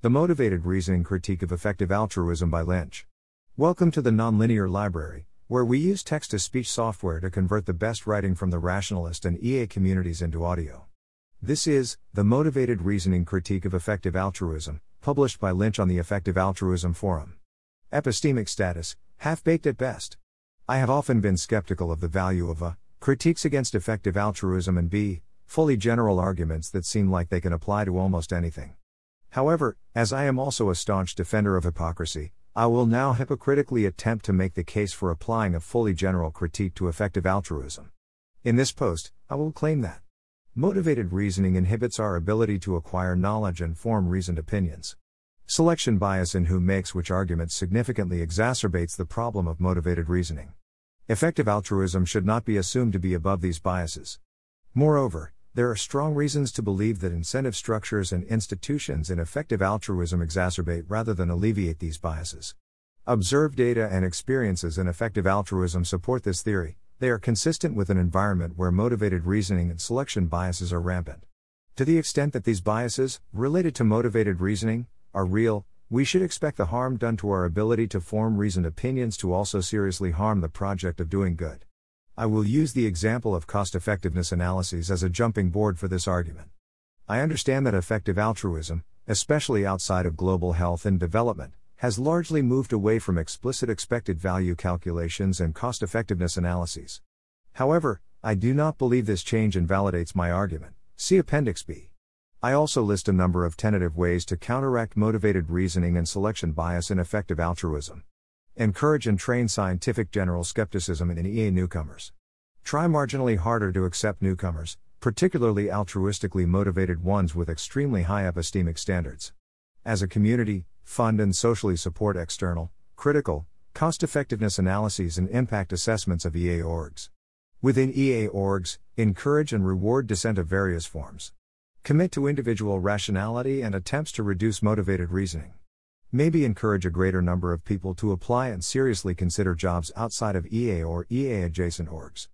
The Motivated Reasoning Critique of Effective Altruism by Linch. Welcome to the Nonlinear Library, where we use text to speech software to convert the best writing from the rationalist and EA communities into audio. This is The Motivated Reasoning Critique of Effective Altruism, published by Linch on the Effective Altruism Forum. Epistemic status, half baked at best. I have often been skeptical of the value of a critiques against effective altruism and b fully general arguments that seem like they can apply to almost anything. However, as I am also a staunch defender of hypocrisy, I will now hypocritically attempt to make the case for applying a fully general critique to effective altruism. In this post, I will claim that motivated reasoning inhibits our ability to acquire knowledge and form reasoned opinions. Selection bias in who makes which argument significantly exacerbates the problem of motivated reasoning. Effective altruism should not be assumed to be above these biases. Moreover, there are strong reasons to believe that incentive structures and institutions in effective altruism exacerbate rather than alleviate these biases. Observed data and experiences in effective altruism support this theory, they are consistent with an environment where motivated reasoning and selection biases are rampant. To the extent that these biases, related to motivated reasoning, are real, we should expect the harm done to our ability to form reasoned opinions to also seriously harm the project of doing good. I will use the example of cost effectiveness analyses as a jumping board for this argument. I understand that effective altruism, especially outside of global health and development, has largely moved away from explicit expected value calculations and cost effectiveness analyses. However, I do not believe this change invalidates my argument. See Appendix B. I also list a number of tentative ways to counteract motivated reasoning and selection bias in effective altruism. Encourage and train scientific general skepticism in EA newcomers. Try marginally harder to accept newcomers, particularly altruistically motivated ones with extremely high epistemic standards. As a community, fund and socially support external, critical, cost effectiveness analyses and impact assessments of EA orgs. Within EA orgs, encourage and reward dissent of various forms. Commit to individual rationality and attempts to reduce motivated reasoning. Maybe encourage a greater number of people to apply and seriously consider jobs outside of EA or EA adjacent orgs.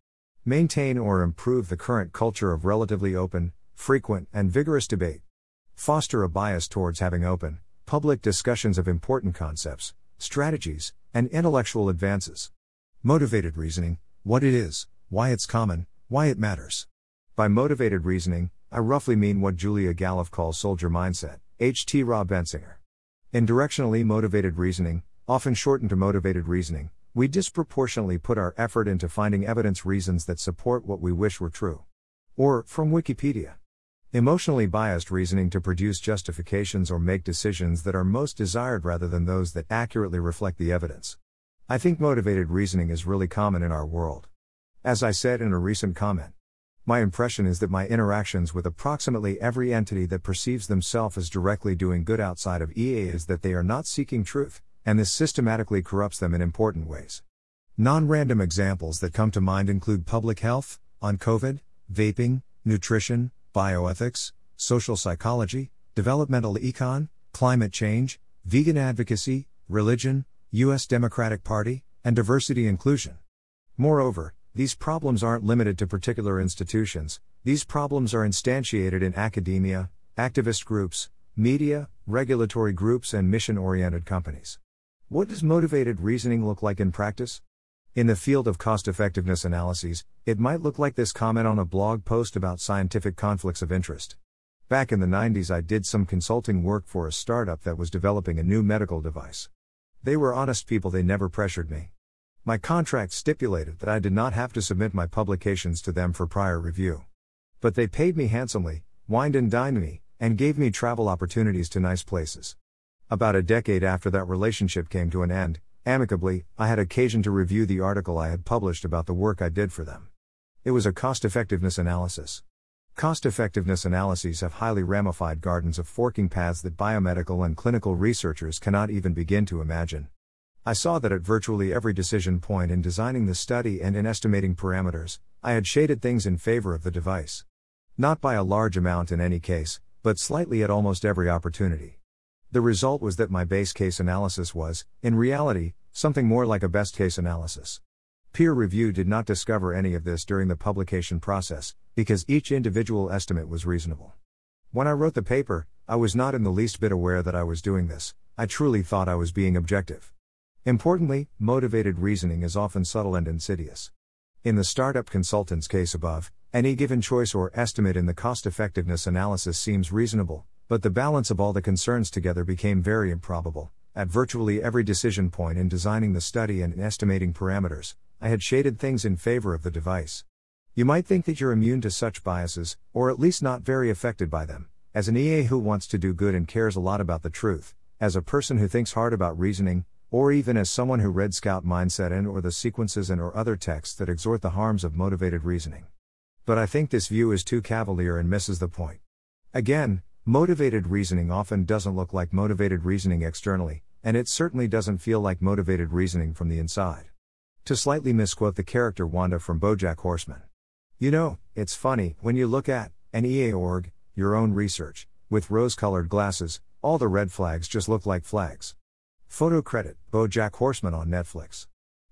Maintain or improve the current culture of relatively open, frequent, and vigorous debate. Foster a bias towards having open, public discussions of important concepts, strategies, and intellectual advances. Motivated reasoning what it is, why it's common, why it matters. By motivated reasoning, I roughly mean what Julia Galef calls soldier mindset, H.T. Rob Bensinger. In directionally motivated reasoning, often shortened to motivated reasoning, we disproportionately put our effort into finding evidence reasons that support what we wish were true. Or, from Wikipedia. Emotionally biased reasoning to produce justifications or make decisions that are most desired rather than those that accurately reflect the evidence. I think motivated reasoning is really common in our world. As I said in a recent comment, my impression is that my interactions with approximately every entity that perceives themselves as directly doing good outside of EA is that they are not seeking truth, and this systematically corrupts them in important ways. Non random examples that come to mind include public health, on COVID, vaping, nutrition, bioethics, social psychology, developmental econ, climate change, vegan advocacy, religion, U.S. Democratic Party, and diversity inclusion. Moreover, these problems aren't limited to particular institutions, these problems are instantiated in academia, activist groups, media, regulatory groups, and mission oriented companies. What does motivated reasoning look like in practice? In the field of cost effectiveness analyses, it might look like this comment on a blog post about scientific conflicts of interest. Back in the 90s, I did some consulting work for a startup that was developing a new medical device. They were honest people, they never pressured me. My contract stipulated that I did not have to submit my publications to them for prior review. But they paid me handsomely, wined and dined me, and gave me travel opportunities to nice places. About a decade after that relationship came to an end, amicably, I had occasion to review the article I had published about the work I did for them. It was a cost effectiveness analysis. Cost effectiveness analyses have highly ramified gardens of forking paths that biomedical and clinical researchers cannot even begin to imagine. I saw that at virtually every decision point in designing the study and in estimating parameters, I had shaded things in favor of the device. Not by a large amount in any case, but slightly at almost every opportunity. The result was that my base case analysis was, in reality, something more like a best case analysis. Peer review did not discover any of this during the publication process, because each individual estimate was reasonable. When I wrote the paper, I was not in the least bit aware that I was doing this, I truly thought I was being objective. Importantly, motivated reasoning is often subtle and insidious. In the startup consultant's case above, any given choice or estimate in the cost effectiveness analysis seems reasonable, but the balance of all the concerns together became very improbable. At virtually every decision point in designing the study and in estimating parameters, I had shaded things in favor of the device. You might think that you're immune to such biases, or at least not very affected by them. As an EA who wants to do good and cares a lot about the truth, as a person who thinks hard about reasoning, or even as someone who read Scout Mindset and or the sequences and or other texts that exhort the harms of motivated reasoning. But I think this view is too cavalier and misses the point. Again, motivated reasoning often doesn't look like motivated reasoning externally, and it certainly doesn't feel like motivated reasoning from the inside. To slightly misquote the character Wanda from Bojack Horseman. You know, it's funny, when you look at an EA org, your own research, with rose colored glasses, all the red flags just look like flags. Photo credit Bojack Horseman on Netflix.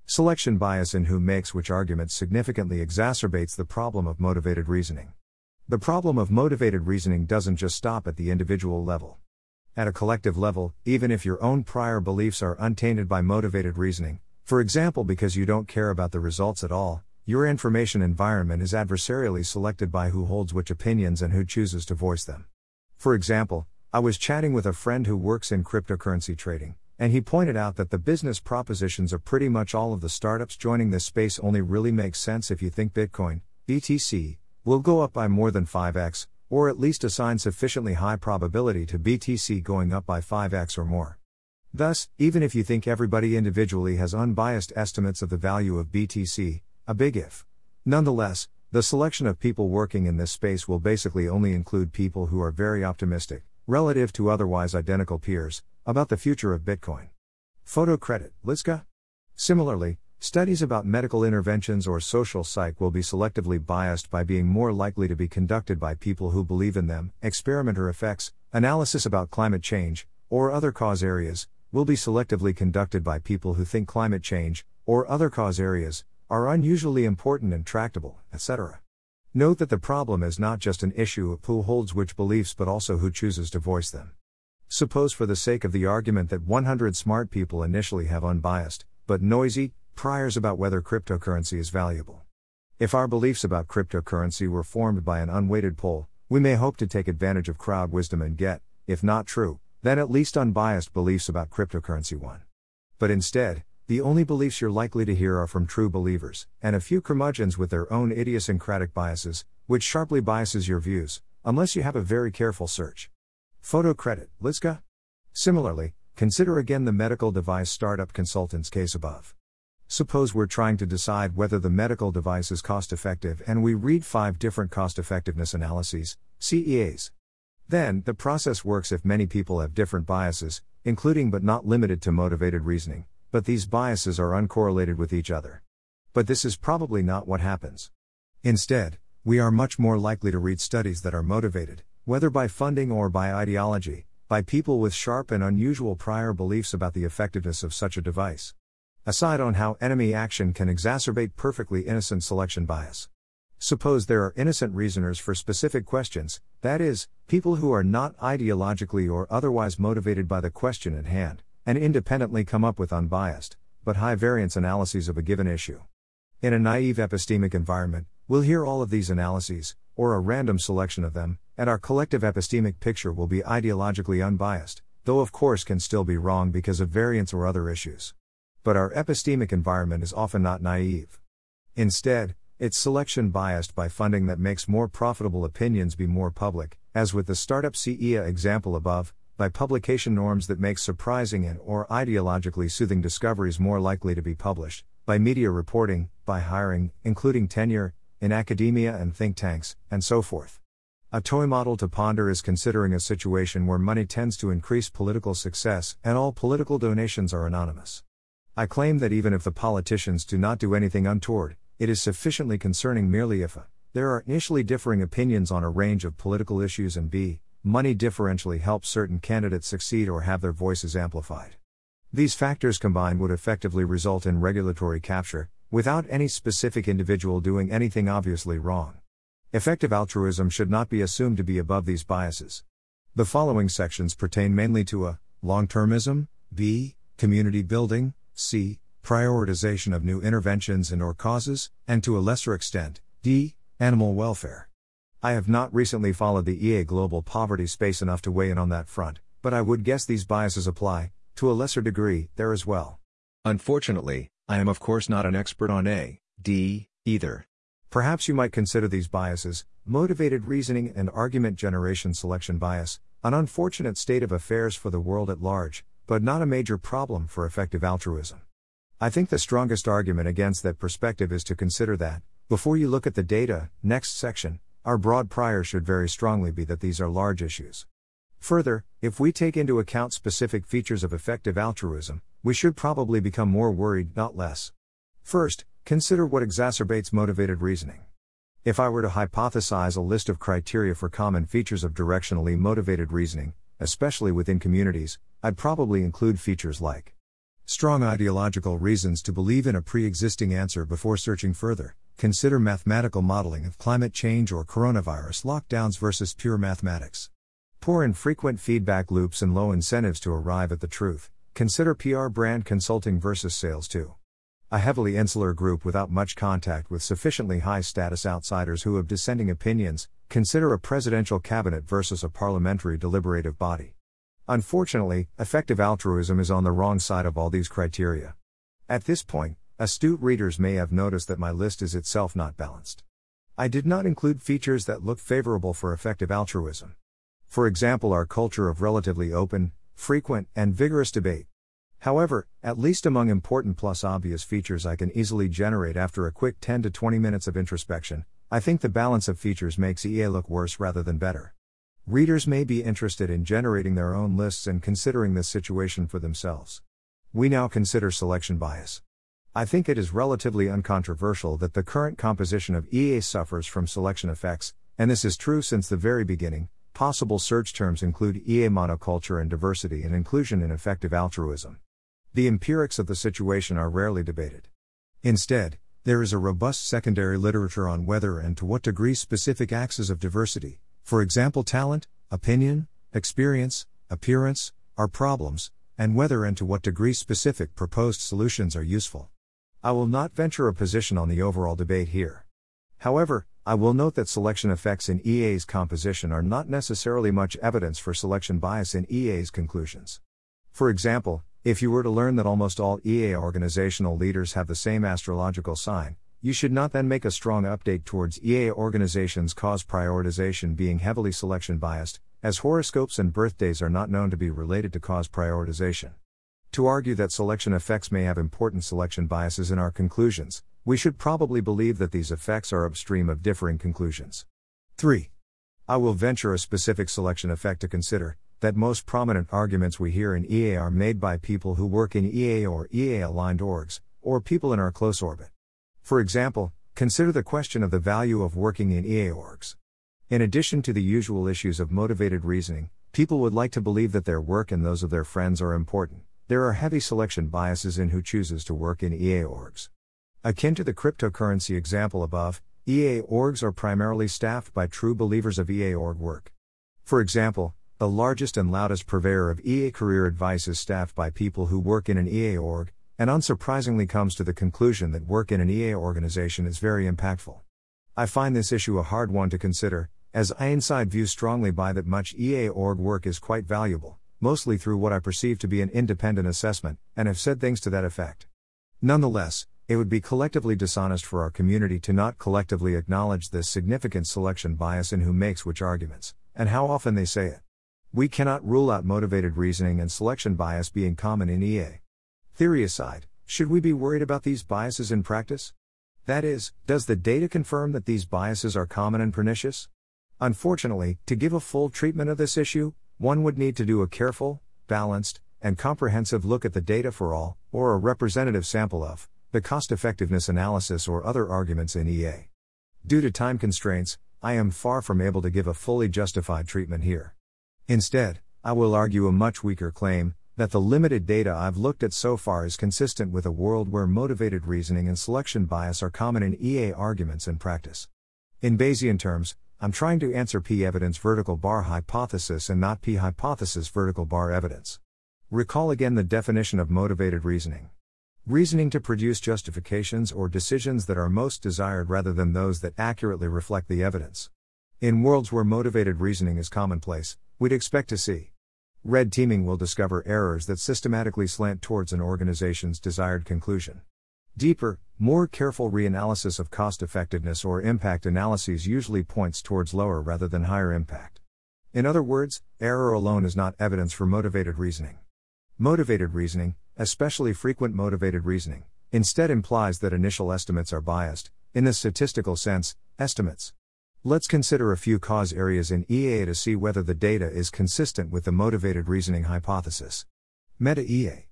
Selection bias in who makes which argument significantly exacerbates the problem of motivated reasoning. The problem of motivated reasoning doesn't just stop at the individual level. At a collective level, even if your own prior beliefs are untainted by motivated reasoning, for example because you don't care about the results at all, your information environment is adversarially selected by who holds which opinions and who chooses to voice them. For example, I was chatting with a friend who works in cryptocurrency trading, and he pointed out that the business propositions of pretty much all of the startups joining this space only really make sense if you think Bitcoin, BTC, will go up by more than 5x, or at least assign sufficiently high probability to BTC going up by 5x or more. Thus, even if you think everybody individually has unbiased estimates of the value of BTC, a big if. Nonetheless, the selection of people working in this space will basically only include people who are very optimistic, relative to otherwise identical peers, about the future of Bitcoin. Photo credit, Liska? Similarly, studies about medical interventions or social psych will be selectively biased by being more likely to be conducted by people who believe in them. Experimenter effects, analysis about climate change, or other cause areas, will be selectively conducted by people who think climate change, or other cause areas, are unusually important and tractable, etc. Note that the problem is not just an issue of who holds which beliefs but also who chooses to voice them. Suppose, for the sake of the argument, that 100 smart people initially have unbiased, but noisy, priors about whether cryptocurrency is valuable. If our beliefs about cryptocurrency were formed by an unweighted poll, we may hope to take advantage of crowd wisdom and get, if not true, then at least unbiased beliefs about cryptocurrency 1. But instead, the only beliefs you're likely to hear are from true believers, and a few curmudgeons with their own idiosyncratic biases, which sharply biases your views, unless you have a very careful search. Photo credit, Liska? Similarly, consider again the medical device startup consultant's case above. Suppose we're trying to decide whether the medical device is cost effective and we read five different cost effectiveness analyses, CEAs. Then, the process works if many people have different biases, including but not limited to motivated reasoning but these biases are uncorrelated with each other. But this is probably not what happens. Instead, we are much more likely to read studies that are motivated, whether by funding or by ideology, by people with sharp and unusual prior beliefs about the effectiveness of such a device. Aside on how enemy action can exacerbate perfectly innocent selection bias. Suppose there are innocent reasoners for specific questions, that is, people who are not ideologically or otherwise motivated by the question at hand, and independently come up with unbiased, but high variance analyses of a given issue. In a naive epistemic environment, we'll hear all of these analyses, or a random selection of them, and our collective epistemic picture will be ideologically unbiased, though of course can still be wrong because of variance or other issues. But our epistemic environment is often not naive. Instead, it's selection biased by funding that makes more profitable opinions be more public, as with the startup CEA example above, by publication norms that make surprising and or ideologically soothing discoveries more likely to be published, by media reporting, by hiring, including tenure, in academia and think tanks, and so forth. A toy model to ponder is considering a situation where money tends to increase political success and all political donations are anonymous. I claim that even if the politicians do not do anything untoward, it is sufficiently concerning merely if a, there are initially differing opinions on a range of political issues and b money differentially helps certain candidates succeed or have their voices amplified. These factors combined would effectively result in regulatory capture, without any specific individual doing anything obviously wrong. Effective altruism should not be assumed to be above these biases. The following sections pertain mainly to a long termism, b. community building, c. prioritization of new interventions and or causes, and to a lesser extent, d. animal welfare. I have not recently followed the EA global poverty space enough to weigh in on that front, but I would guess these biases apply, to a lesser degree, there as well. Unfortunately, I am of course not an expert on A, D, either. Perhaps you might consider these biases motivated reasoning and argument generation selection bias, an unfortunate state of affairs for the world at large, but not a major problem for effective altruism. I think the strongest argument against that perspective is to consider that, before you look at the data, next section, our broad prior should very strongly be that these are large issues. Further, if we take into account specific features of effective altruism, we should probably become more worried, not less. First, consider what exacerbates motivated reasoning. If I were to hypothesize a list of criteria for common features of directionally motivated reasoning, especially within communities, I'd probably include features like strong ideological reasons to believe in a pre existing answer before searching further. Consider mathematical modeling of climate change or coronavirus lockdowns versus pure mathematics. Poor and frequent feedback loops and low incentives to arrive at the truth. Consider PR brand consulting versus sales too. A heavily insular group without much contact with sufficiently high status outsiders who have dissenting opinions. Consider a presidential cabinet versus a parliamentary deliberative body. Unfortunately, effective altruism is on the wrong side of all these criteria. At this point, astute readers may have noticed that my list is itself not balanced. I did not include features that look favorable for effective altruism. For example, our culture of relatively open, frequent, and vigorous debate. However, at least among important plus obvious features I can easily generate after a quick 10 to 20 minutes of introspection, I think the balance of features makes EA look worse rather than better. Readers may be interested in generating their own lists and considering this situation for themselves. We now consider selection bias. I think it is relatively uncontroversial that the current composition of EA suffers from selection effects, and this is true since the very beginning, Possible search terms include EA monoculture and diversity and inclusion in effective altruism. The empirics of the situation are rarely debated. Instead, there is a robust secondary literature on whether and to what degree specific axes of diversity, for example talent, opinion, experience, appearance, are problems, and whether and to what degree specific proposed solutions are useful. I will not venture a position on the overall debate here. However, I will note that selection effects in EA's composition are not necessarily much evidence for selection bias in EA's conclusions. For example, if you were to learn that almost all EA organizational leaders have the same astrological sign, you should not then make a strong update towards EA organizations' cause prioritization being heavily selection biased, as horoscopes and birthdays are not known to be related to cause prioritization. To argue that selection effects may have important selection biases in our conclusions, we should probably believe that these effects are upstream of differing conclusions. 3. I will venture a specific selection effect to consider that most prominent arguments we hear in EA are made by people who work in EA or EA aligned orgs, or people in our close orbit. For example, consider the question of the value of working in EA orgs. In addition to the usual issues of motivated reasoning, people would like to believe that their work and those of their friends are important. There are heavy selection biases in who chooses to work in EA orgs. Akin to the cryptocurrency example above, EA orgs are primarily staffed by true believers of EA org work. For example, the largest and loudest purveyor of EA career advice is staffed by people who work in an EA org, and unsurprisingly comes to the conclusion that work in an EA organization is very impactful. I find this issue a hard one to consider, as I inside view strongly by that much EA org work is quite valuable, mostly through what I perceive to be an independent assessment, and have said things to that effect. Nonetheless, it would be collectively dishonest for our community to not collectively acknowledge this significant selection bias in who makes which arguments, and how often they say it. We cannot rule out motivated reasoning and selection bias being common in EA. Theory aside, should we be worried about these biases in practice? That is, does the data confirm that these biases are common and pernicious? Unfortunately, to give a full treatment of this issue, one would need to do a careful, balanced, and comprehensive look at the data for all, or a representative sample of, the cost effectiveness analysis or other arguments in EA. Due to time constraints, I am far from able to give a fully justified treatment here. Instead, I will argue a much weaker claim that the limited data I've looked at so far is consistent with a world where motivated reasoning and selection bias are common in EA arguments and practice. In Bayesian terms, I'm trying to answer P evidence vertical bar hypothesis and not P hypothesis vertical bar evidence. Recall again the definition of motivated reasoning. Reasoning to produce justifications or decisions that are most desired rather than those that accurately reflect the evidence. In worlds where motivated reasoning is commonplace, we'd expect to see red teaming will discover errors that systematically slant towards an organization's desired conclusion. Deeper, more careful reanalysis of cost effectiveness or impact analyses usually points towards lower rather than higher impact. In other words, error alone is not evidence for motivated reasoning. Motivated reasoning, especially frequent motivated reasoning, instead implies that initial estimates are biased, in the statistical sense, estimates. Let's consider a few cause areas in EA to see whether the data is consistent with the motivated reasoning hypothesis. Meta EA.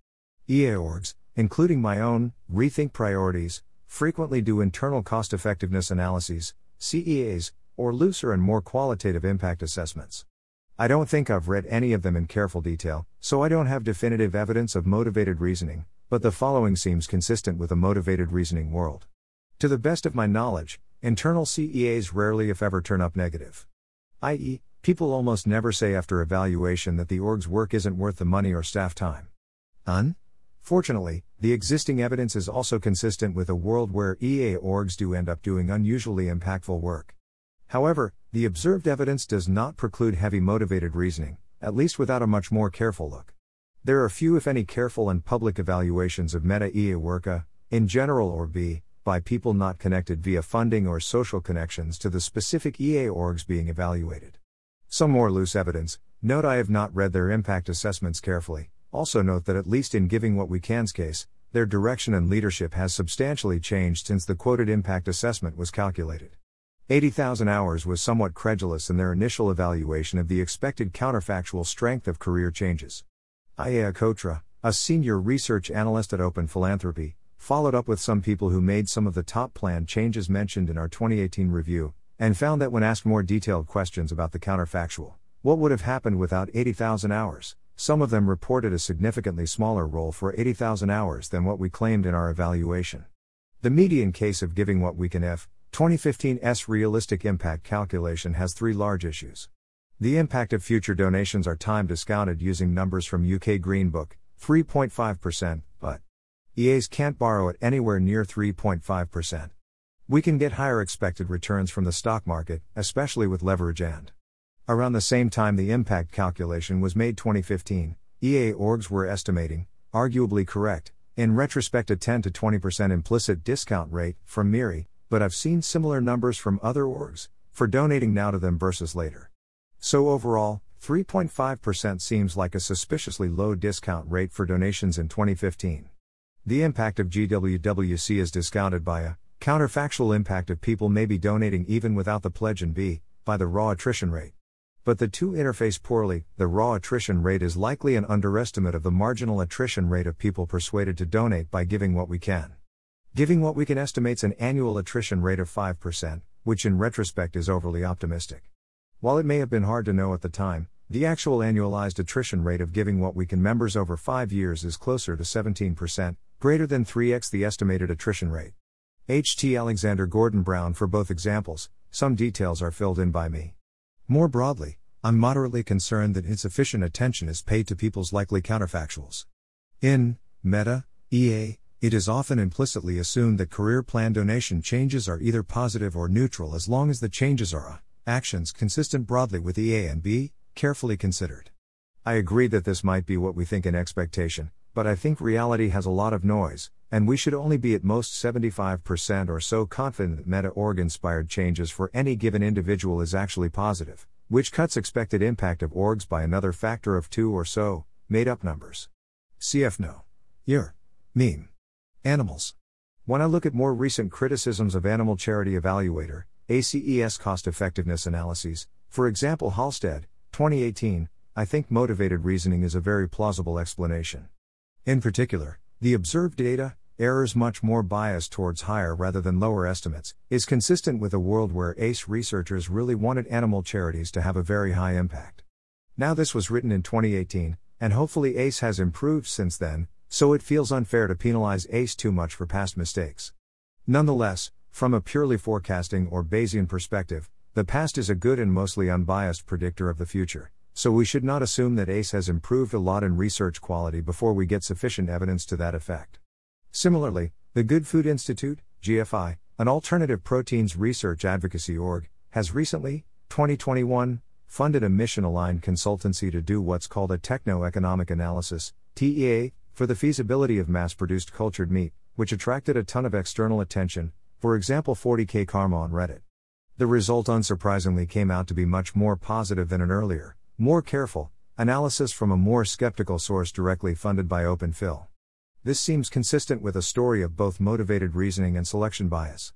EA orgs, including my own, rethink priorities, frequently do internal cost effectiveness analyses, CEAs, or looser and more qualitative impact assessments. I don't think I've read any of them in careful detail, so I don't have definitive evidence of motivated reasoning, but the following seems consistent with a motivated reasoning world. To the best of my knowledge, internal CEAs rarely, if ever, turn up negative. I.e., people almost never say after evaluation that the org's work isn't worth the money or staff time. Un? Fortunately, the existing evidence is also consistent with a world where EA orgs do end up doing unusually impactful work. However, the observed evidence does not preclude heavy motivated reasoning, at least without a much more careful look. There are few, if any, careful and public evaluations of meta EA work, A, in general or B, by people not connected via funding or social connections to the specific EA orgs being evaluated. Some more loose evidence note I have not read their impact assessments carefully. Also, note that at least in Giving What We Can's case, their direction and leadership has substantially changed since the quoted impact assessment was calculated. 80,000 Hours was somewhat credulous in their initial evaluation of the expected counterfactual strength of career changes. Cotra, a senior research analyst at Open Philanthropy, followed up with some people who made some of the top plan changes mentioned in our 2018 review, and found that when asked more detailed questions about the counterfactual, what would have happened without 80,000 hours, some of them reported a significantly smaller role for 80,000 hours than what we claimed in our evaluation. The median case of giving what we can F 2015's realistic impact calculation has three large issues. The impact of future donations are time discounted using numbers from UK Green Book, 3.5%, but EAs can't borrow at anywhere near 3.5%. We can get higher expected returns from the stock market, especially with leverage and. Around the same time the impact calculation was made 2015, EA orgs were estimating, arguably correct, in retrospect a 10 to 20% implicit discount rate from MIRI, but I've seen similar numbers from other orgs, for donating now to them versus later. So overall, 3.5% seems like a suspiciously low discount rate for donations in 2015. The impact of GWWC is discounted by a counterfactual impact of people maybe donating even without the pledge and B, by the raw attrition rate. But the two interface poorly, the raw attrition rate is likely an underestimate of the marginal attrition rate of people persuaded to donate by giving what we can. Giving what we can estimates an annual attrition rate of 5%, which in retrospect is overly optimistic. While it may have been hard to know at the time, the actual annualized attrition rate of giving what we can members over 5 years is closer to 17%, greater than 3x the estimated attrition rate. H.T. Alexander Gordon Brown for both examples, some details are filled in by me. More broadly, I'm moderately concerned that insufficient attention is paid to people's likely counterfactuals. In Meta, EA, it is often implicitly assumed that career plan donation changes are either positive or neutral as long as the changes are a, actions consistent broadly with EA and B, carefully considered. I agree that this might be what we think in expectation, but I think reality has a lot of noise, and we should only be at most 75% or so confident that meta org inspired changes for any given individual is actually positive, which cuts expected impact of orgs by another factor of 2 or so, made up numbers. CF no. Year. Meme. Animals. When I look at more recent criticisms of Animal Charity Evaluator, ACE's cost effectiveness analyses, for example Halstead, 2018, I think motivated reasoning is a very plausible explanation. In particular, the observed data, errors much more biased towards higher rather than lower estimates, is consistent with a world where ACE researchers really wanted animal charities to have a very high impact. Now, this was written in 2018, and hopefully ACE has improved since then, so it feels unfair to penalize ACE too much for past mistakes. Nonetheless, from a purely forecasting or Bayesian perspective, the past is a good and mostly unbiased predictor of the future, so we should not assume that ACE has improved a lot in research quality before we get sufficient evidence to that effect. Similarly, the Good Food Institute, GFI, an alternative proteins research advocacy org, has recently, 2021, funded a mission aligned consultancy to do what's called a techno economic analysis, TEA, for the feasibility of mass produced cultured meat, which attracted a ton of external attention, for example 40k karma on Reddit. The result unsurprisingly came out to be much more positive than an earlier, more careful, analysis from a more skeptical source directly funded by OpenPhil. This seems consistent with a story of both motivated reasoning and selection bias.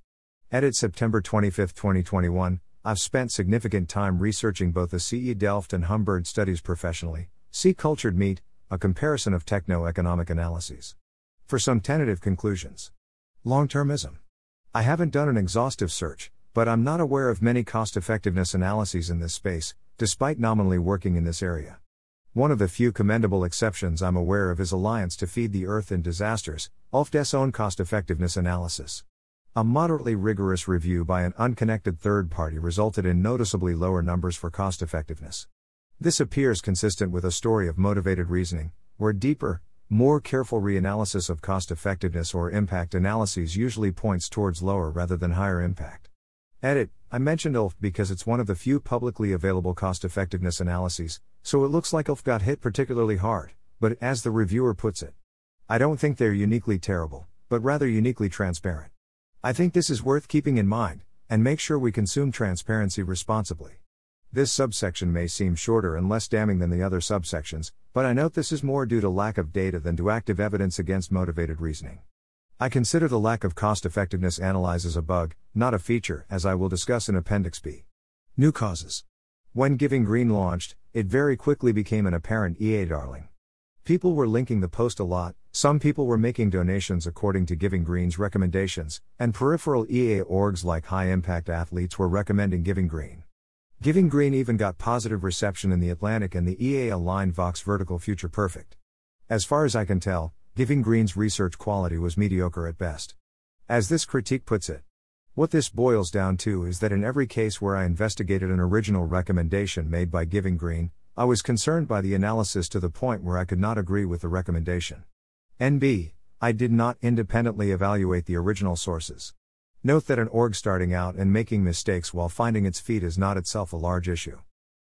Edit September 25, 2021. I've spent significant time researching both the CE Delft and Humbird studies professionally. See Cultured Meat, a comparison of techno economic analyses. For some tentative conclusions. Long termism. I haven't done an exhaustive search, but I'm not aware of many cost effectiveness analyses in this space, despite nominally working in this area. One of the few commendable exceptions I'm aware of is Alliance to Feed the Earth in Disasters, ALLFED's own cost effectiveness analysis. A moderately rigorous review by an unconnected third party resulted in noticeably lower numbers for cost effectiveness. This appears consistent with a story of motivated reasoning, where deeper, more careful reanalysis of cost effectiveness or impact analyses usually points towards lower rather than higher impact. Edit I mentioned ALLFED because it's one of the few publicly available cost effectiveness analyses, so it looks like ALLFED got hit particularly hard, but as the reviewer puts it, I don't think they're uniquely terrible, but rather uniquely transparent. I think this is worth keeping in mind, and make sure we consume transparency responsibly. This subsection may seem shorter and less damning than the other subsections, but I note this is more due to lack of data than to active evidence against motivated reasoning. I consider the lack of cost effectiveness analysis a bug, not a feature, as I will discuss in Appendix B. New causes. When Giving Green launched, it very quickly became an apparent EA darling. People were linking the post a lot, some people were making donations according to Giving Green's recommendations, and peripheral EA orgs like High Impact Athletes were recommending Giving Green. Giving Green even got positive reception in the Atlantic and the EA aligned Vox Vertical Future Perfect. As far as I can tell, Giving Green's research quality was mediocre at best. As this critique puts it, what this boils down to is that in every case where I investigated an original recommendation made by Giving Green, I was concerned by the analysis to the point where I could not agree with the recommendation. NB, I did not independently evaluate the original sources. Note that an org starting out and making mistakes while finding its feet is not itself a large issue.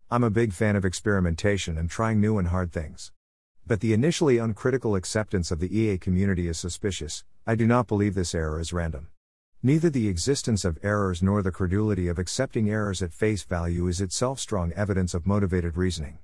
I'm a big fan of experimentation and trying new and hard things. But the initially uncritical acceptance of the EA community is suspicious. I do not believe this error is random. Neither the existence of errors nor the credulity of accepting errors at face value is itself strong evidence of motivated reasoning.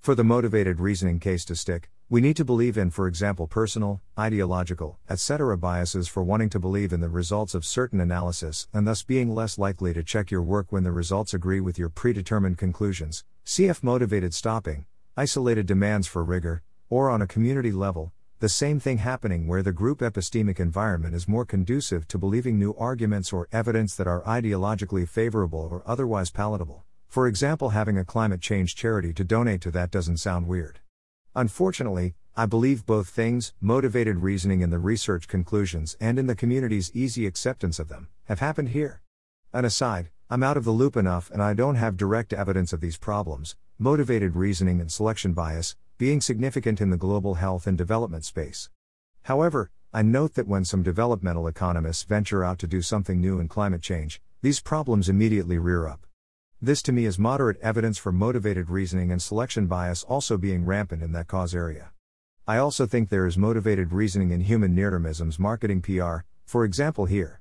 For the motivated reasoning case to stick, we need to believe in, for example, personal, ideological, etc. biases for wanting to believe in the results of certain analysis and thus being less likely to check your work when the results agree with your predetermined conclusions. CF motivated stopping, isolated demands for rigor, or on a community level, the same thing happening where the group epistemic environment is more conducive to believing new arguments or evidence that are ideologically favorable or otherwise palatable. For example, having a climate change charity to donate to that doesn't sound weird. Unfortunately, I believe both things, motivated reasoning in the research conclusions and in the community's easy acceptance of them, have happened here. An aside, I'm out of the loop enough and I don't have direct evidence of these problems, motivated reasoning and selection bias, being significant in the global health and development space. However, I note that when some developmental economists venture out to do something new in climate change, these problems immediately rear up. This to me is moderate evidence for motivated reasoning and selection bias also being rampant in that cause area. I also think there is motivated reasoning in human near-termism's marketing PR, for example here.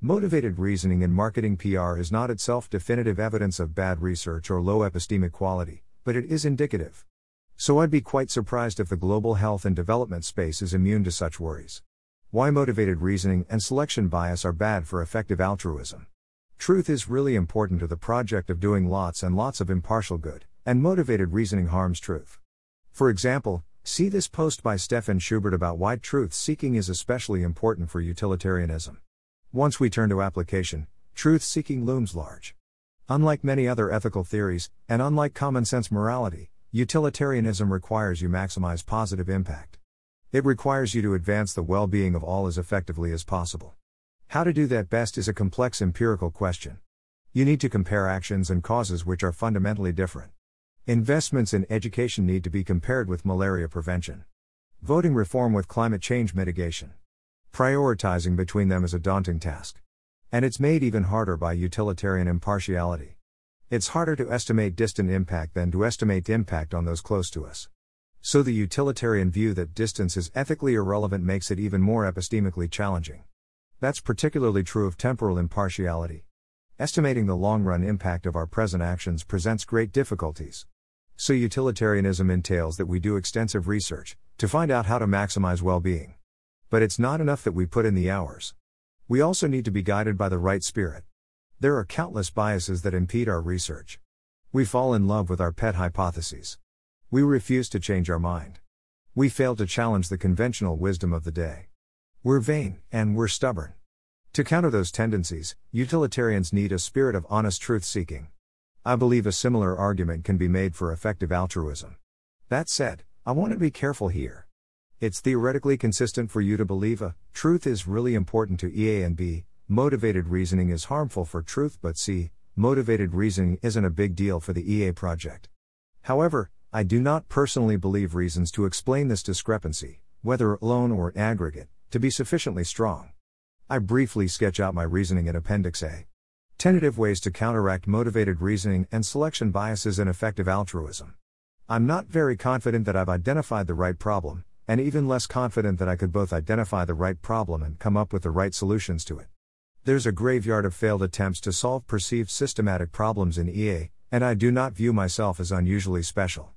Motivated reasoning in marketing PR is not itself definitive evidence of bad research or low epistemic quality, but it is indicative. So I'd be quite surprised if the global health and development space is immune to such worries. Why motivated reasoning and selection bias are bad for effective altruism. Truth is really important to the project of doing lots and lots of impartial good, and motivated reasoning harms truth. For example, see this post by Stefan Schubert about why truth seeking is especially important for utilitarianism. Once we turn to application, truth seeking looms large. Unlike many other ethical theories, and unlike common sense morality, Utilitarianism requires you maximize positive impact. It requires you to advance the well being of all as effectively as possible. How to do that best is a complex empirical question. You need to compare actions and causes which are fundamentally different. Investments in education need to be compared with malaria prevention. Voting reform with climate change mitigation. Prioritizing between them is a daunting task. And it's made even harder by utilitarian impartiality. It's harder to estimate distant impact than to estimate impact on those close to us. So the utilitarian view that distance is ethically irrelevant makes it even more epistemically challenging. That's particularly true of temporal impartiality. Estimating the long run impact of our present actions presents great difficulties. So, utilitarianism entails that we do extensive research to find out how to maximize well being. But it's not enough that we put in the hours. We also need to be guided by the right spirit. There are countless biases that impede our research. We fall in love with our pet hypotheses. We refuse to change our mind. We fail to challenge the conventional wisdom of the day. We're vain, and we're stubborn. To counter those tendencies, utilitarians need a spirit of honest truth seeking. I believe a similar argument can be made for effective altruism. That said, I want to be careful here. It's theoretically consistent for you to believe a truth is really important to EA and B, motivated reasoning is harmful for truth, but C, motivated reasoning isn't a big deal for the EA project. However, I do not personally believe reasons to explain this discrepancy, whether alone or in aggregate, to be sufficiently strong. I briefly sketch out my reasoning in Appendix A. Tentative ways to counteract motivated reasoning and selection biases in effective altruism. I'm not very confident that I've identified the right problem, and even less confident that I could both identify the right problem and come up with the right solutions to it. There's a graveyard of failed attempts to solve perceived systematic problems in EA, and I do not view myself as unusually special.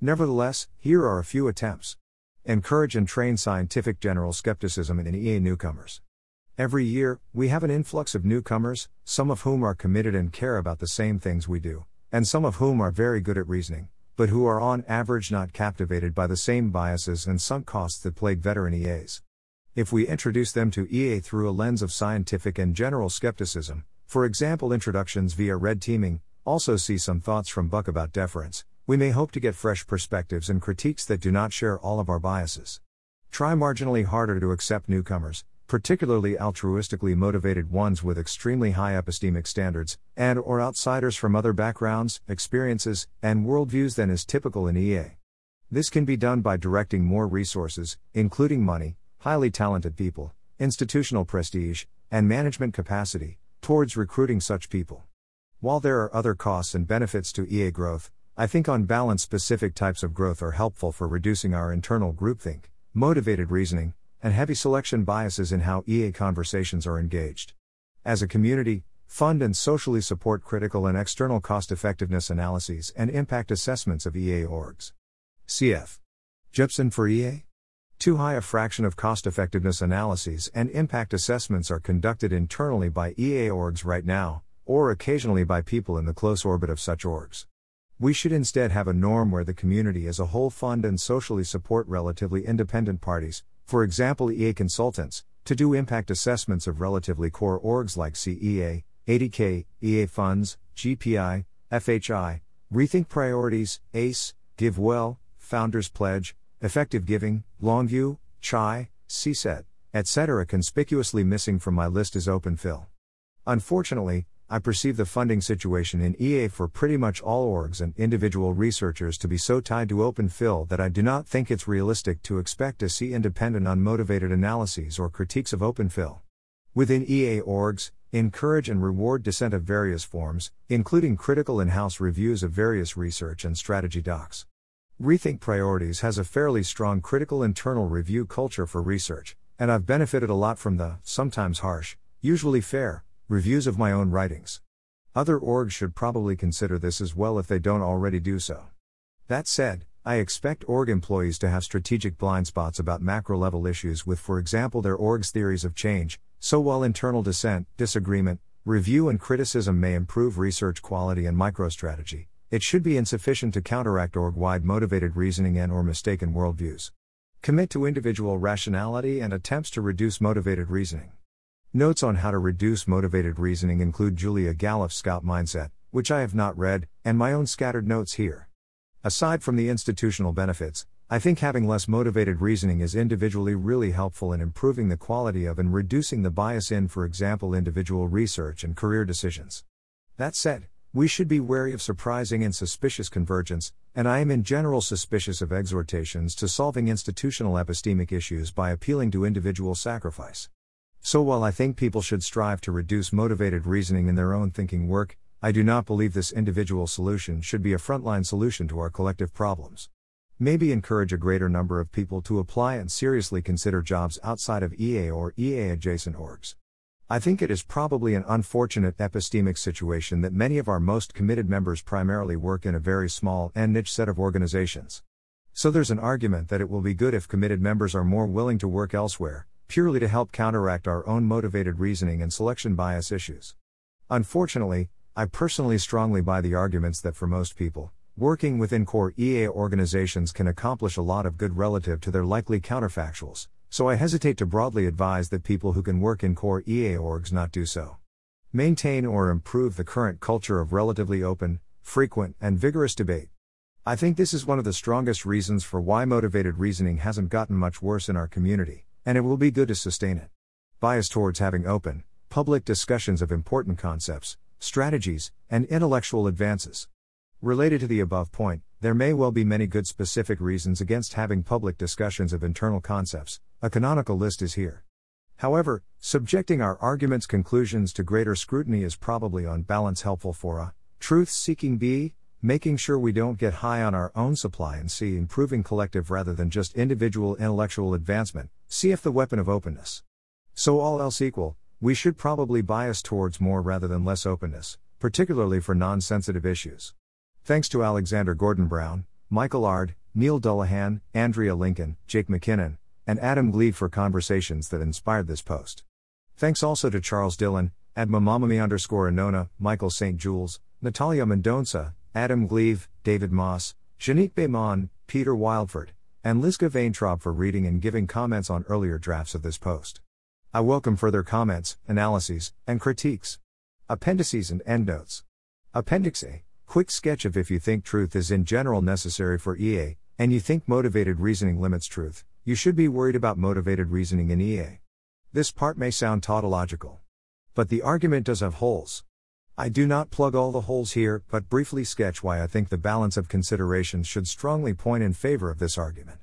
Nevertheless, here are a few attempts. Encourage and train scientific general skepticism in EA newcomers. Every year, we have an influx of newcomers, some of whom are committed and care about the same things we do, and some of whom are very good at reasoning, but who are on average not captivated by the same biases and sunk costs that plague veteran EAs. If we introduce them to EA through a lens of scientific and general skepticism, for example, introductions via red teaming, also see some thoughts from Buck about deference, we may hope to get fresh perspectives and critiques that do not share all of our biases. Try marginally harder to accept newcomers, particularly altruistically motivated ones with extremely high epistemic standards, and or outsiders from other backgrounds, experiences, and worldviews than is typical in EA. This can be done by directing more resources, including money, highly talented people, institutional prestige, and management capacity, towards recruiting such people. While there are other costs and benefits to EA growth, I think on balance specific types of growth are helpful for reducing our internal groupthink, motivated reasoning, and heavy selection biases in how EA conversations are engaged. As a community, fund and socially support critical and external cost effectiveness analyses and impact assessments of EA orgs. Cf. Jepson for EA? Too high a fraction of cost effectiveness analyses and impact assessments are conducted internally by EA orgs right now, or occasionally by people in the close orbit of such orgs. We should instead have a norm where the community as a whole fund and socially support relatively independent parties, for example EA consultants, to do impact assessments of relatively core orgs like CEA, 80K, EA funds, GPI, FHI, Rethink Priorities, ACE, GiveWell, Founders Pledge, Effective Giving, Longview, CHAI, CSET, etc. Conspicuously missing from my list is OpenPhil. Unfortunately, I perceive the funding situation in EA for pretty much all orgs and individual researchers to be so tied to OpenPhil that I do not think it's realistic to expect to see independent unmotivated analyses or critiques of OpenPhil. Within EA orgs, encourage and reward dissent of various forms, including critical in house reviews of various research and strategy docs. Rethink Priorities has a fairly strong critical internal review culture for research, and I've benefited a lot from the, sometimes harsh, usually fair, Reviews of my own writings. Other orgs should probably consider this as well if they don't already do so. That said, I expect org employees to have strategic blind spots about macro level issues with, for example, their org's theories of change. So while internal dissent, disagreement, review, and criticism may improve research quality and microstrategy, it should be insufficient to counteract org wide motivated reasoning and or mistaken worldviews. Commit to individual rationality and attempts to reduce motivated reasoning. Notes on how to reduce motivated reasoning include Julia Galef's Scout Mindset, which I have not read, and my own scattered notes here. Aside from the institutional benefits, I think having less motivated reasoning is individually really helpful in improving the quality of and reducing the bias in, for example, individual research and career decisions. That said, we should be wary of surprising and suspicious convergence, and I am in general suspicious of exhortations to solving institutional epistemic issues by appealing to individual sacrifice. So while I think people should strive to reduce motivated reasoning in their own thinking work, I do not believe this individual solution should be a frontline solution to our collective problems. Maybe encourage a greater number of people to apply and seriously consider jobs outside of EA or EA adjacent orgs. I think it is probably an unfortunate epistemic situation that many of our most committed members primarily work in a very small and niche set of organizations. So there's an argument that it will be good if committed members are more willing to work elsewhere, purely to help counteract our own motivated reasoning and selection bias issues. Unfortunately, I personally strongly buy the arguments that for most people, working within core EA organizations can accomplish a lot of good relative to their likely counterfactuals, so I hesitate to broadly advise that people who can work in core EA orgs not do so. Maintain or improve the current culture of relatively open, frequent, and vigorous debate. I think this is one of the strongest reasons for why motivated reasoning hasn't gotten much worse in our community, and it will be good to sustain it. Bias towards having open, public discussions of important concepts, strategies, and intellectual advances. Related to the above point, there may well be many good specific reasons against having public discussions of internal concepts, a canonical list is here. However, subjecting our argument's conclusions to greater scrutiny is probably on balance helpful for a truth seeking B, making sure we don't get high on our own supply and C, improving collective rather than just individual intellectual advancement, CF the weapon of openness. So, all else equal, we should probably bias towards more rather than less openness, particularly for non sensitive issues. Thanks to Alexander Gordon Brown, Michael Aird, Neil Dullaghan, Andrea Lincoln, Jake McKinnon, and Adam Gleave for conversations that inspired this post. Thanks also to Charles Dillon, Admamamami underscore Anona, Michael St. Jules, Natalia Mendonça, Adam Gleave, David Moss, Janique Behman, Peter Wildeford, and Lizka Vaintrob for reading and giving comments on earlier drafts of this post. I welcome further comments, analyses, and critiques. Appendices and endnotes. Appendix A. Quick sketch of if you think truth is in general necessary for EA, and you think motivated reasoning limits truth, you should be worried about motivated reasoning in EA. This part may sound tautological. But the argument does have holes. I do not plug all the holes here, but briefly sketch why I think the balance of considerations should strongly point in favor of this argument.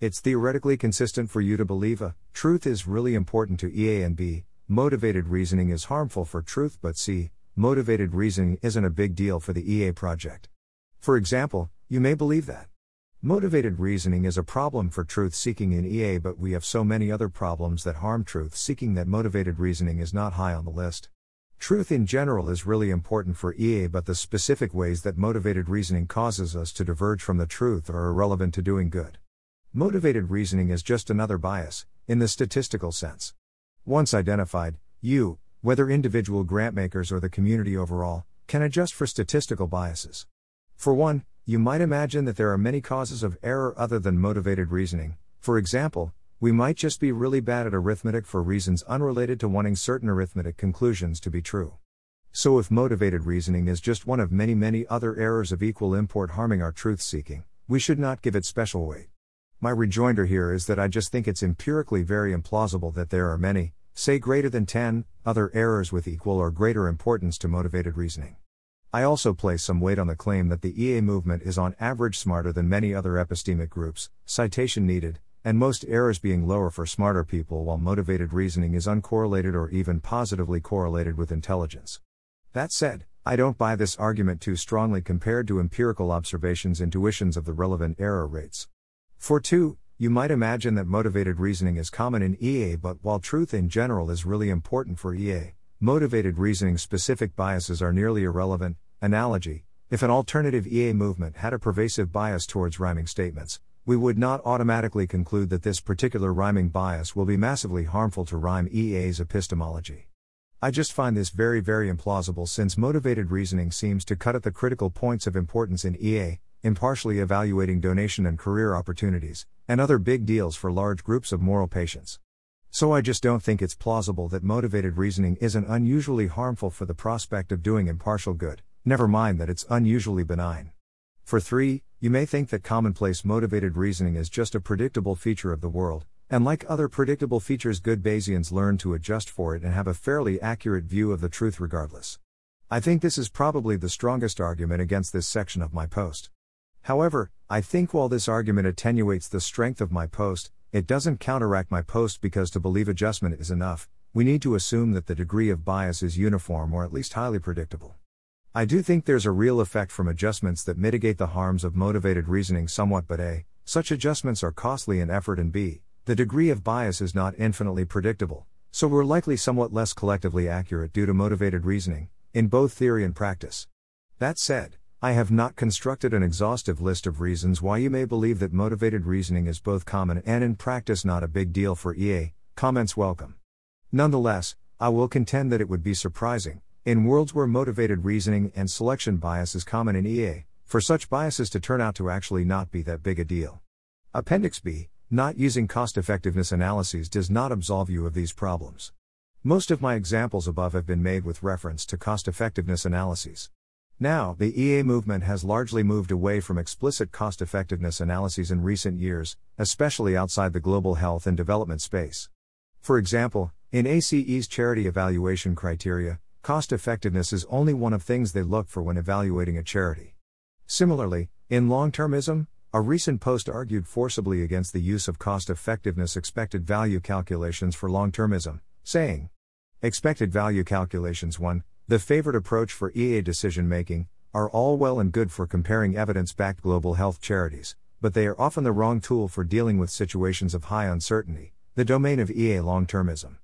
It's theoretically consistent for you to believe a truth is really important to EA and B, motivated reasoning is harmful for truth, but C, motivated reasoning isn't a big deal for the EA project. For example, you may believe that. Motivated reasoning is a problem for truth seeking in EA, but we have so many other problems that harm truth seeking that motivated reasoning is not high on the list. Truth in general is really important for EA, but the specific ways that motivated reasoning causes us to diverge from the truth are irrelevant to doing good. Motivated reasoning is just another bias, in the statistical sense. Once identified, you, whether individual grantmakers or the community overall, can adjust for statistical biases. For one, you might imagine that there are many causes of error other than motivated reasoning. For example, we might just be really bad at arithmetic for reasons unrelated to wanting certain arithmetic conclusions to be true. So, if motivated reasoning is just one of many, many other errors of equal import harming our truth seeking, we should not give it special weight. My rejoinder here is that I just think it's empirically very implausible that there are many, say greater than 10, other errors with equal or greater importance to motivated reasoning. I also place some weight on the claim that the EA movement is on average smarter than many other epistemic groups, citation needed, and most errors being lower for smarter people while motivated reasoning is uncorrelated or even positively correlated with intelligence. That said, I don't buy this argument too strongly compared to empirical observations intuitions of the relevant error rates. For 2, you might imagine that motivated reasoning is common in EA, but while truth in general is really important for EA, motivated reasoning specific biases are nearly irrelevant. Analogy If an alternative EA movement had a pervasive bias towards rhyming statements, we would not automatically conclude that this particular rhyming bias will be massively harmful to rhyme EA's epistemology. I just find this very, very implausible since motivated reasoning seems to cut at the critical points of importance in EA, impartially evaluating donation and career opportunities, and other big deals for large groups of moral patients. So I just don't think it's plausible that motivated reasoning isn't unusually harmful for the prospect of doing impartial good, never mind that it's unusually benign. For 3, you may think that commonplace motivated reasoning is just a predictable feature of the world, and like other predictable features, good Bayesians learn to adjust for it and have a fairly accurate view of the truth regardless. I think this is probably the strongest argument against this section of my post. However, I think while this argument attenuates the strength of my post, it doesn't counteract my post because to believe adjustment is enough, we need to assume that the degree of bias is uniform or at least highly predictable. I do think there's a real effect from adjustments that mitigate the harms of motivated reasoning somewhat, but A, such adjustments are costly in effort, and B, the degree of bias is not infinitely predictable, so we're likely somewhat less collectively accurate due to motivated reasoning, in both theory and practice. That said, I have not constructed an exhaustive list of reasons why you may believe that motivated reasoning is both common and in practice not a big deal for EA. Comments welcome. Nonetheless, I will contend that it would be surprising, in worlds where motivated reasoning and selection bias is common in EA, for such biases to turn out to actually not be that big a deal. Appendix B Not using cost effectiveness analyses does not absolve you of these problems. Most of my examples above have been made with reference to cost effectiveness analyses. Now, the EA movement has largely moved away from explicit cost effectiveness analyses in recent years, especially outside the global health and development space. For example, in ACE's charity evaluation criteria, cost effectiveness is only one of things they look for when evaluating a charity. Similarly, in long termism, a recent post argued forcibly against the use of cost effectiveness expected value calculations for long termism, saying, Expected value calculations 1, the favored approach for EA decision making, are all well and good for comparing evidence backed global health charities, but they are often the wrong tool for dealing with situations of high uncertainty, the domain of EA long termism.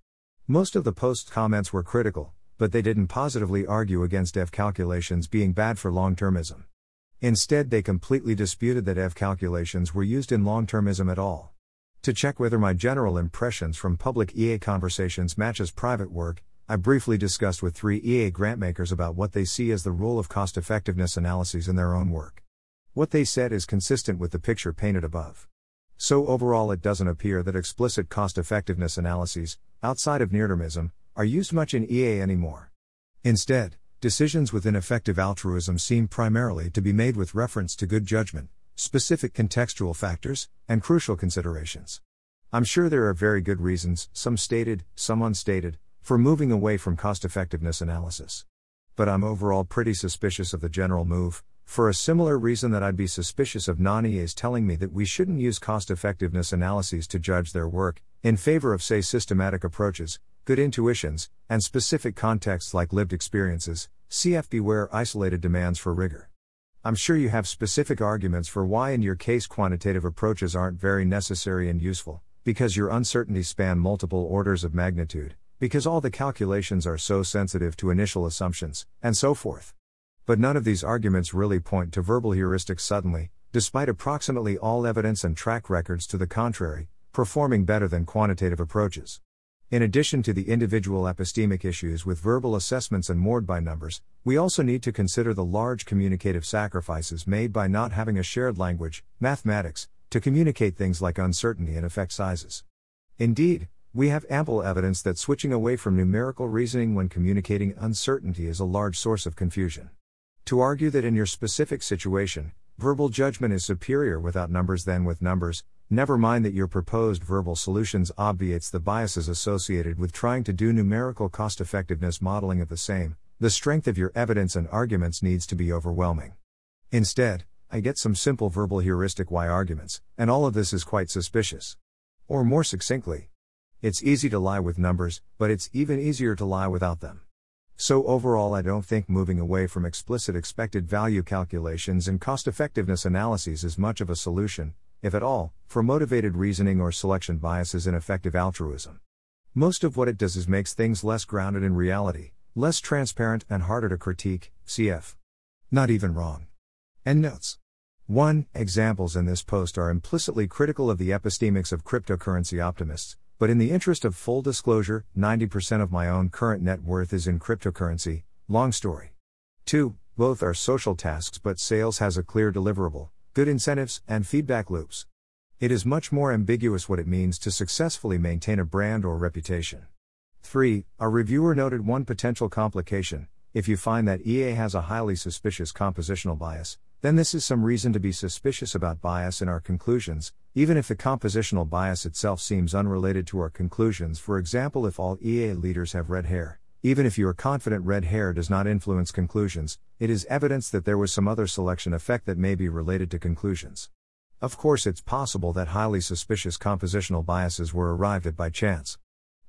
Most of the post's comments were critical, but they didn't positively argue against F calculations being bad for long termism. Instead, they completely disputed that F calculations were used in long termism at all. To check whether my general impressions from public EA conversations matches private work, I briefly discussed with three EA grantmakers about what they see as the role of cost effectiveness analyses in their own work. What they said is consistent with the picture painted above. So, overall, it doesn't appear that explicit cost effectiveness analyses, outside of near-termism, are used much in EA anymore. Instead, decisions within effective altruism seem primarily to be made with reference to good judgment, specific contextual factors, and crucial considerations. I'm sure there are very good reasons, some stated, some unstated, for moving away from cost effectiveness analysis. But I'm overall pretty suspicious of the general move, for a similar reason that I'd be suspicious of non EAs telling me that we shouldn't use cost effectiveness analyses to judge their work, in favor of, say, systematic approaches, good intuitions, and specific contexts like lived experiences, CF beware isolated demands for rigor. I'm sure you have specific arguments for why, in your case, quantitative approaches aren't very necessary and useful, because your uncertainties span multiple orders of magnitude, because all the calculations are so sensitive to initial assumptions, and so forth. But none of these arguments really point to verbal heuristics suddenly, despite approximately all evidence and track records to the contrary, performing better than quantitative approaches. In addition to the individual epistemic issues with verbal assessments and moored by numbers, we also need to consider the large communicative sacrifices made by not having a shared language, mathematics, to communicate things like uncertainty and effect sizes. Indeed, we have ample evidence that switching away from numerical reasoning when communicating uncertainty is a large source of confusion. To argue that in your specific situation, verbal judgment is superior without numbers than with numbers, Never mind that your proposed verbal solutions obviates the biases associated with trying to do numerical cost effectiveness modeling of the same, the strength of your evidence and arguments needs to be overwhelming. Instead, I get some simple verbal heuristic why arguments, and all of this is quite suspicious. Or more succinctly, it's easy to lie with numbers, but it's even easier to lie without them. So, overall, I don't think moving away from explicit expected value calculations and cost effectiveness analyses is much of a solution, if at all, for motivated reasoning or selection biases in effective altruism. Most of what it does is makes things less grounded in reality, less transparent and harder to critique, cf. Not even wrong. End notes. 1. Examples in this post are implicitly critical of the epistemics of cryptocurrency optimists, but in the interest of full disclosure, 90% of my own current net worth is in cryptocurrency, long story. 2. Both are social tasks, but sales has a clear deliverable, good incentives, and feedback loops. It is much more ambiguous what it means to successfully maintain a brand or reputation. 3. A reviewer noted one potential complication if you find that EA has a highly suspicious compositional bias, then this is some reason to be suspicious about bias in our conclusions, even if the compositional bias itself seems unrelated to our conclusions. For example, if all EA leaders have red hair, Even if you are confident red hair does not influence conclusions, it is evidence that there was some other selection effect that may be related to conclusions. Of course, it's possible that highly suspicious compositional biases were arrived at by chance.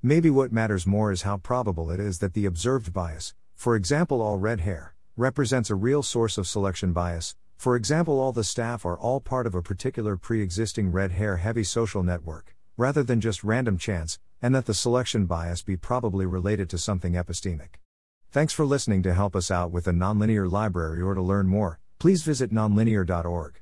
Maybe what matters more is how probable it is that the observed bias, for example, all red hair, represents a real source of selection bias, for example, all the staff are all part of a particular pre existing red hair heavy social network, rather than just random chance, and that the selection bias be probably related to something epistemic. Thanks for listening to help us out with the nonlinear library or to learn more, please visit nonlinear.org.